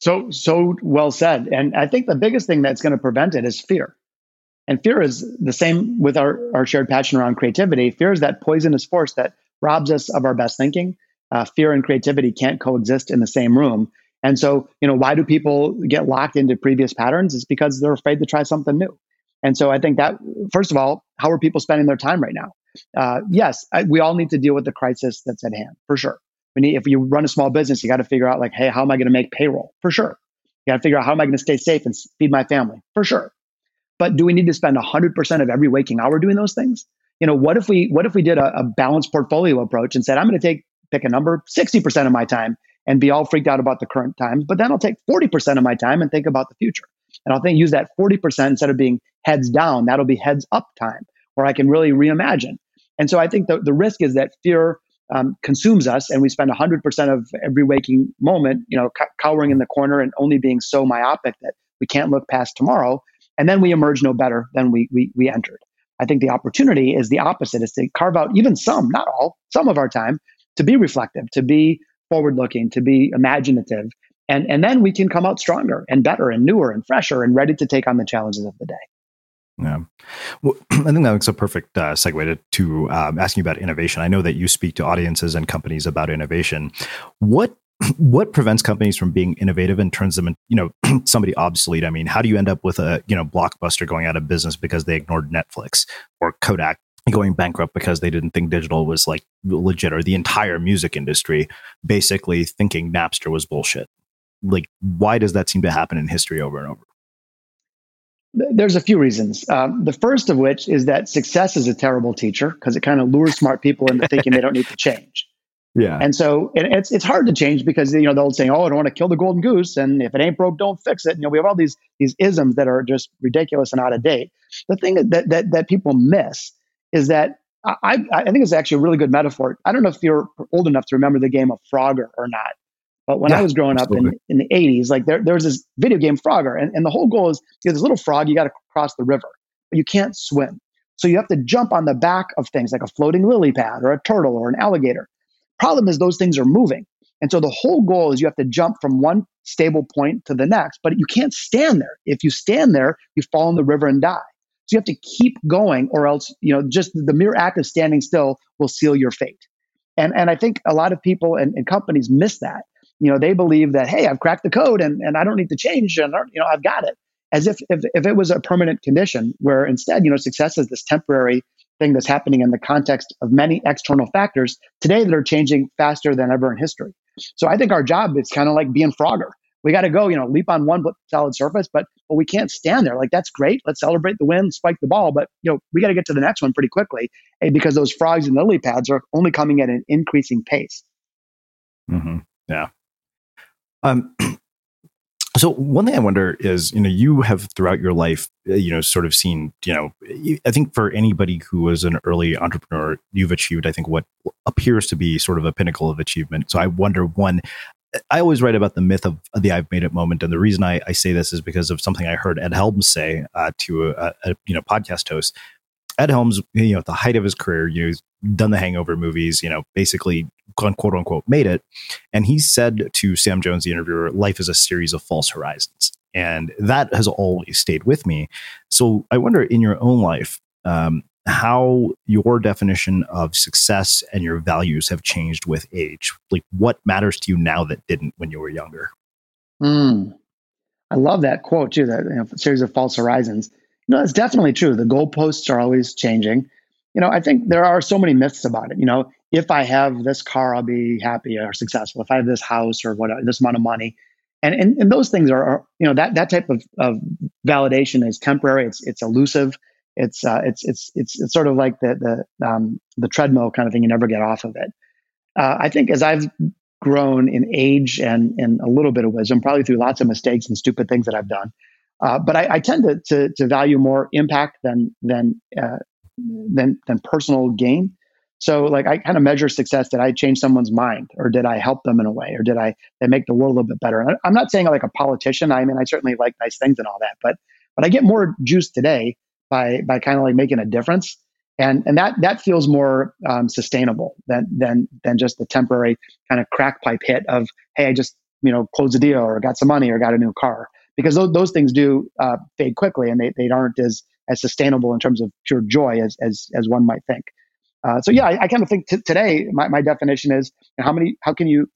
So, so well said. And I think the biggest thing that's going to prevent it is fear. And fear is the same with our, our shared passion around creativity. Fear is that poisonous force that robs us of our best thinking. Uh, fear and creativity can't coexist in the same room. And so, you know, why do people get locked into previous patterns? It's because they're afraid to try something new. And so I think that, first of all, how are people spending their time right now? Uh, yes, I, we all need to deal with the crisis that's at hand, for sure. We need, if you run a small business, you got to figure out, like, hey, how am I going to make payroll? For sure. You got to figure out how am I going to stay safe and feed my family? For sure. But do we need to spend 100% of every waking hour doing those things? You know, what if we what if we did a, a balanced portfolio approach and said, I'm going to take pick a number, 60% of my time and be all freaked out about the current times. But then I'll take 40% of my time and think about the future. And I'll think use that 40% instead of being heads down, that'll be heads up time where I can really reimagine. And so I think the, the risk is that fear um, consumes us and we spend 100% of every waking moment, you know, cowering in the corner and only being so myopic that we can't look past tomorrow. And then we emerge no better than we, we, we entered. I think the opportunity is the opposite, is to carve out even some, not all, some of our time to be reflective, to be forward looking, to be imaginative. And, and then we can come out stronger and better and newer and fresher and ready to take on the challenges of the day. Yeah. Well, I think that makes a perfect uh, segue to, to um, asking about innovation. I know that you speak to audiences and companies about innovation. What what prevents companies from being innovative and turns them, in, you know, somebody obsolete? I mean, how do you end up with a you know blockbuster going out of business because they ignored Netflix or Kodak going bankrupt because they didn't think digital was like legit or the entire music industry basically thinking Napster was bullshit. Like, why does that seem to happen in history over and over? There's a few reasons. Um, the first of which is that success is a terrible teacher because it kind of lures smart people into thinking they don't need to change. Yeah. And so and it's it's hard to change because you know the old saying, "Oh, I don't want to kill the golden goose," and if it ain't broke, don't fix it. You know, we have all these these isms that are just ridiculous and out of date. The thing that that that people miss is that I, I think it's actually a really good metaphor. I don't know if you're old enough to remember the game of Frogger or not, but when yeah, I was growing absolutely. up in, in the 80s, like there, there was this video game Frogger, and, and the whole goal is you have this little frog, you got to cross the river, but you can't swim. So you have to jump on the back of things like a floating lily pad or a turtle or an alligator. Problem is, those things are moving. And so the whole goal is you have to jump from one stable point to the next, but you can't stand there. If you stand there, you fall in the river and die. So you have to keep going, or else, you know, just the mere act of standing still will seal your fate. And and I think a lot of people and, and companies miss that. You know, they believe that, hey, I've cracked the code and, and I don't need to change and you know, I've got it. As if, if if it was a permanent condition, where instead, you know, success is this temporary thing that's happening in the context of many external factors today that are changing faster than ever in history. So I think our job is kind of like being Frogger we got to go, you know, leap on one solid surface, but but we can't stand there. Like that's great. Let's celebrate the win, spike the ball, but you know, we got to get to the next one pretty quickly hey, because those frogs and lily pads are only coming at an increasing pace. Mm-hmm. Yeah. Um. So one thing I wonder is, you know, you have throughout your life, uh, you know, sort of seen, you know, I think for anybody who was an early entrepreneur, you've achieved, I think, what appears to be sort of a pinnacle of achievement. So I wonder, one, I always write about the myth of the I've made it moment, and the reason I, I say this is because of something I heard Ed Helms say uh, to a, a, you know podcast host. Ed Helms, you know, at the height of his career, you know, he's done the Hangover movies, you know, basically quote unquote made it, and he said to Sam Jones, the interviewer, "Life is a series of false horizons." And that has always stayed with me. So I wonder in your own life, um, how your definition of success and your values have changed with age. Like what matters to you now that didn't when you were younger? Mm. I love that quote too, that you know, series of false horizons. You know, it's definitely true. The goalposts are always changing. You know, I think there are so many myths about it. You know, if I have this car, I'll be happy or successful. If I have this house or whatever, this amount of money, and and, and those things are, are, you know, that that type of, of validation is temporary. It's it's elusive. It's uh, it's it's it's it's sort of like the the um, the treadmill kind of thing. You never get off of it. Uh, I think as I've grown in age and and a little bit of wisdom, probably through lots of mistakes and stupid things that I've done. Uh, but I, I tend to, to, to value more impact than than uh, than than personal gain. So like I kind of measure success. Did I change someone's mind, or did I help them in a way, or did I they make the world a little bit better? I'm not saying like a politician. I mean, I certainly like nice things and all that, but but I get more juice today by by kind of like making a difference and and that that feels more um, sustainable than than than just the temporary kind of crack pipe hit of hey I just you know closed a deal or got some money or got a new car because those, those things do uh, fade quickly and they, they aren't as as sustainable in terms of pure joy as as as one might think. Uh, so yeah, I, I, kind of think t- today my, my definition is how many how can you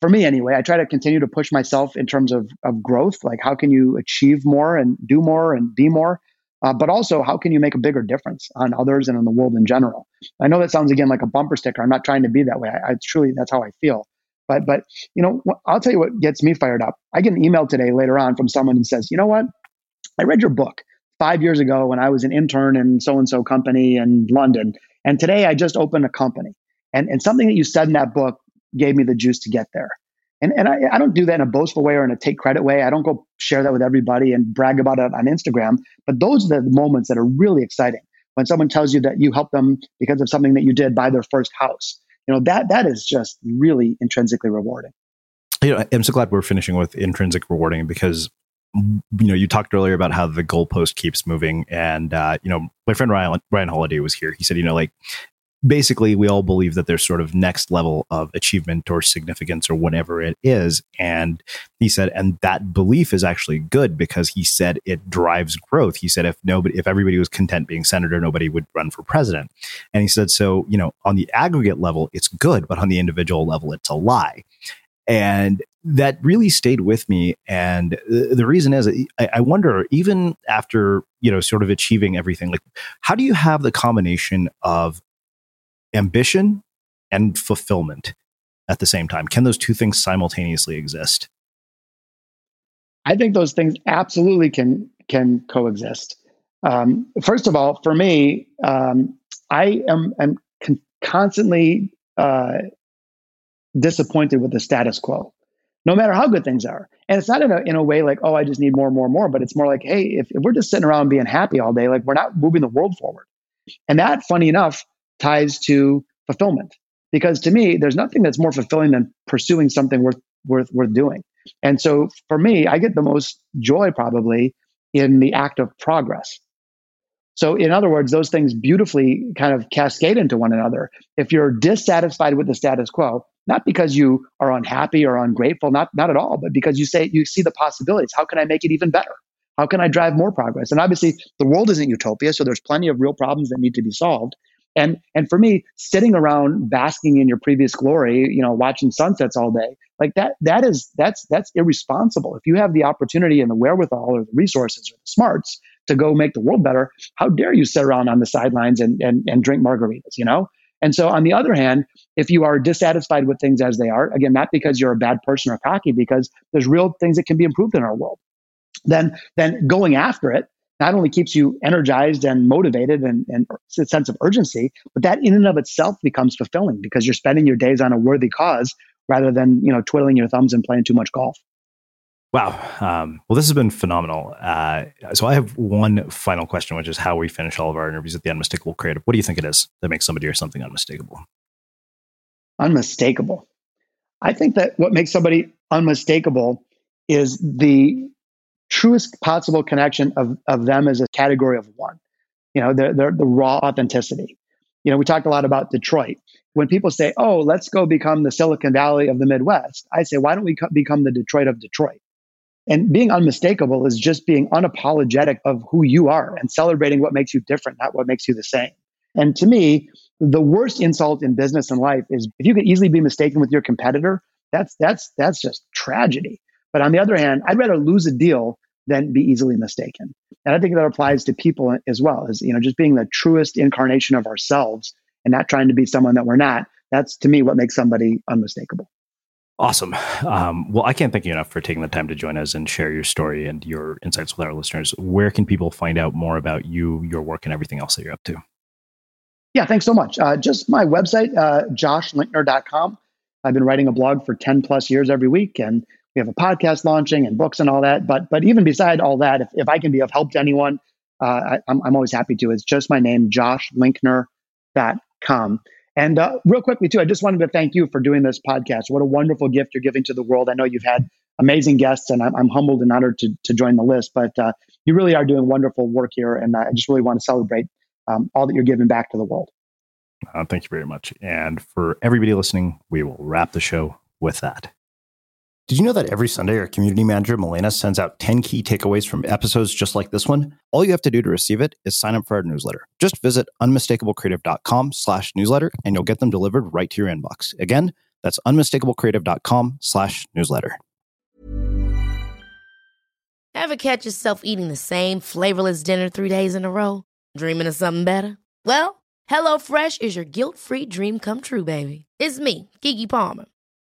for me anyway, I try to continue to push myself in terms of of growth. Like how can you achieve more and do more and be more uh, but also how can you make a bigger difference on others and on the world in general? I know that sounds again like a bumper sticker. I'm not trying to be that way. I, I truly that's how i feel. But but you know i'll tell you what gets me fired up. I get an email today later on from someone who says you know what? I read your book five years ago when i was an intern in so and so company in london and today i just opened a company. And, and something that you said in that book gave me the juice to get there and, and I, I, don't do that in a boastful way or in a take credit way. I don't go share that with everybody and brag about it on Instagram. But those are the moments that are really exciting when someone tells you that you helped them because of something that you did buy their first house. You know, that that is just really intrinsically rewarding. You know, I'm so glad we're finishing with intrinsic rewarding because you know you talked earlier about how the goalpost keeps moving and uh, you know my friend ryan ryan holiday was here he said you know like basically we all believe that there's sort of next level of achievement or significance or whatever it is. And he said and that belief is actually good because he said it drives growth. He said if nobody if everybody was content being senator nobody would run for president. And he said so you know on the aggregate level it's good but on the individual level it's a lie. And that really stayed with me. And the reason is i wonder even after you know sort of achieving everything like how do you have the combination of ambition and fulfillment at the same time? Can those two things simultaneously exist? I think those things absolutely can can coexist. Um, first of all, for me, um, I am, am con- constantly uh, disappointed with the status quo, no matter how good things are. And it's not in a, in a way like, oh, I just need more, more, more, but it's more like, hey, if, if we're just sitting around being happy all day, like we're not moving the world forward. And that, funny enough, ties to fulfillment. Because to me, there's nothing that's more fulfilling than pursuing something worth worth worth doing. And so for me, I get the most joy probably in the act of progress. So in other words, those things beautifully kind of cascade into one another. If you're dissatisfied with the status quo, not because you are unhappy or ungrateful, not not at all, but because you say you see the possibilities. How can I make it even better? How can I drive more progress? And obviously, the world isn't utopia, so there's plenty of real problems that need to be solved. And and for me, sitting around basking in your previous glory, you know, watching sunsets all day, like that that is that's that's irresponsible. If you have the opportunity and the wherewithal or the resources or the smarts to go make the world better, how dare you sit around on the sidelines and and, and drink margaritas, you know? And so on the other hand, if you are dissatisfied with things as they are, again, not because you're a bad person or cocky, because there's real things that can be improved in our world, then then going after it not only keeps you energized and motivated and, and a sense of urgency, but that in and of itself becomes fulfilling because you're spending your days on a worthy cause rather than you know twiddling your thumbs and playing too much golf. Wow. Um, well, this has been phenomenal. Uh, so I have one final question, which is how we finish all of our interviews at the Unmistakable Creative. What do you think it is that makes somebody or something unmistakable? Unmistakable. I think that what makes somebody unmistakable is the truest possible connection of, of them as a category of one. You know, the, the, the raw authenticity. You know, we talked a lot about Detroit. When people say, oh, let's go become the Silicon Valley of the Midwest, I say, why don't we co- become the Detroit of Detroit? And being unmistakable is just being unapologetic of who you are and celebrating what makes you different, not what makes you the same. And to me, the worst insult in business and life is if you could easily be mistaken with your competitor, that's that's that's just tragedy. But on the other hand, I'd rather lose a deal than be easily mistaken. And I think that applies to people as well as, you know, just being the truest incarnation of ourselves and not trying to be someone that we're not. That's to me what makes somebody unmistakable. Awesome. Um, well, I can't thank you enough for taking the time to join us and share your story and your insights with our listeners. Where can people find out more about you, your work, and everything else that you're up to? Yeah, thanks so much. Uh, just my website, uh, joshlinkner.com. I've been writing a blog for 10 plus years every week, and we have a podcast launching and books and all that. But but even beside all that, if, if I can be of help to anyone, uh, I, I'm, I'm always happy to. It's just my name, joshlinkner.com. And uh, real quickly, too, I just wanted to thank you for doing this podcast. What a wonderful gift you're giving to the world. I know you've had amazing guests, and I'm, I'm humbled and honored to, to join the list. But uh, you really are doing wonderful work here, and I just really want to celebrate um, all that you're giving back to the world. Uh, thank you very much. And for everybody listening, we will wrap the show with that. Did you know that every Sunday our community manager, Milena, sends out 10 key takeaways from episodes just like this one? All you have to do to receive it is sign up for our newsletter. Just visit unmistakablecreative.com slash newsletter and you'll get them delivered right to your inbox. Again, that's unmistakablecreative.com slash newsletter. Ever catch yourself eating the same flavorless dinner three days in a row? Dreaming of something better? Well, HelloFresh is your guilt-free dream come true, baby. It's me, Keke Palmer.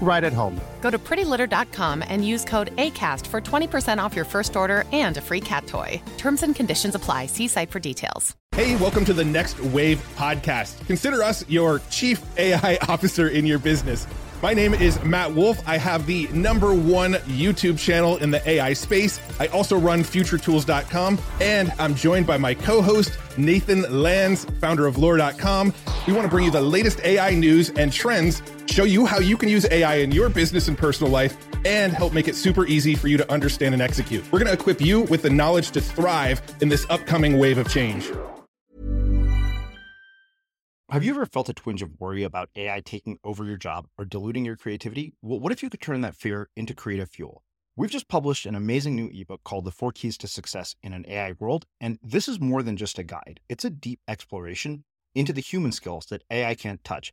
right at home. Go to prettylitter.com and use code ACAST for 20% off your first order and a free cat toy. Terms and conditions apply. See site for details. Hey, welcome to the Next Wave podcast. Consider us your chief AI officer in your business. My name is Matt Wolfe. I have the number one YouTube channel in the AI space. I also run futuretools.com, and I'm joined by my co host, Nathan Lands, founder of lore.com. We want to bring you the latest AI news and trends, show you how you can use AI in your business and personal life, and help make it super easy for you to understand and execute. We're going to equip you with the knowledge to thrive in this upcoming wave of change. Have you ever felt a twinge of worry about AI taking over your job or diluting your creativity? Well, what if you could turn that fear into creative fuel? We've just published an amazing new ebook called The Four Keys to Success in an AI World. And this is more than just a guide, it's a deep exploration into the human skills that AI can't touch,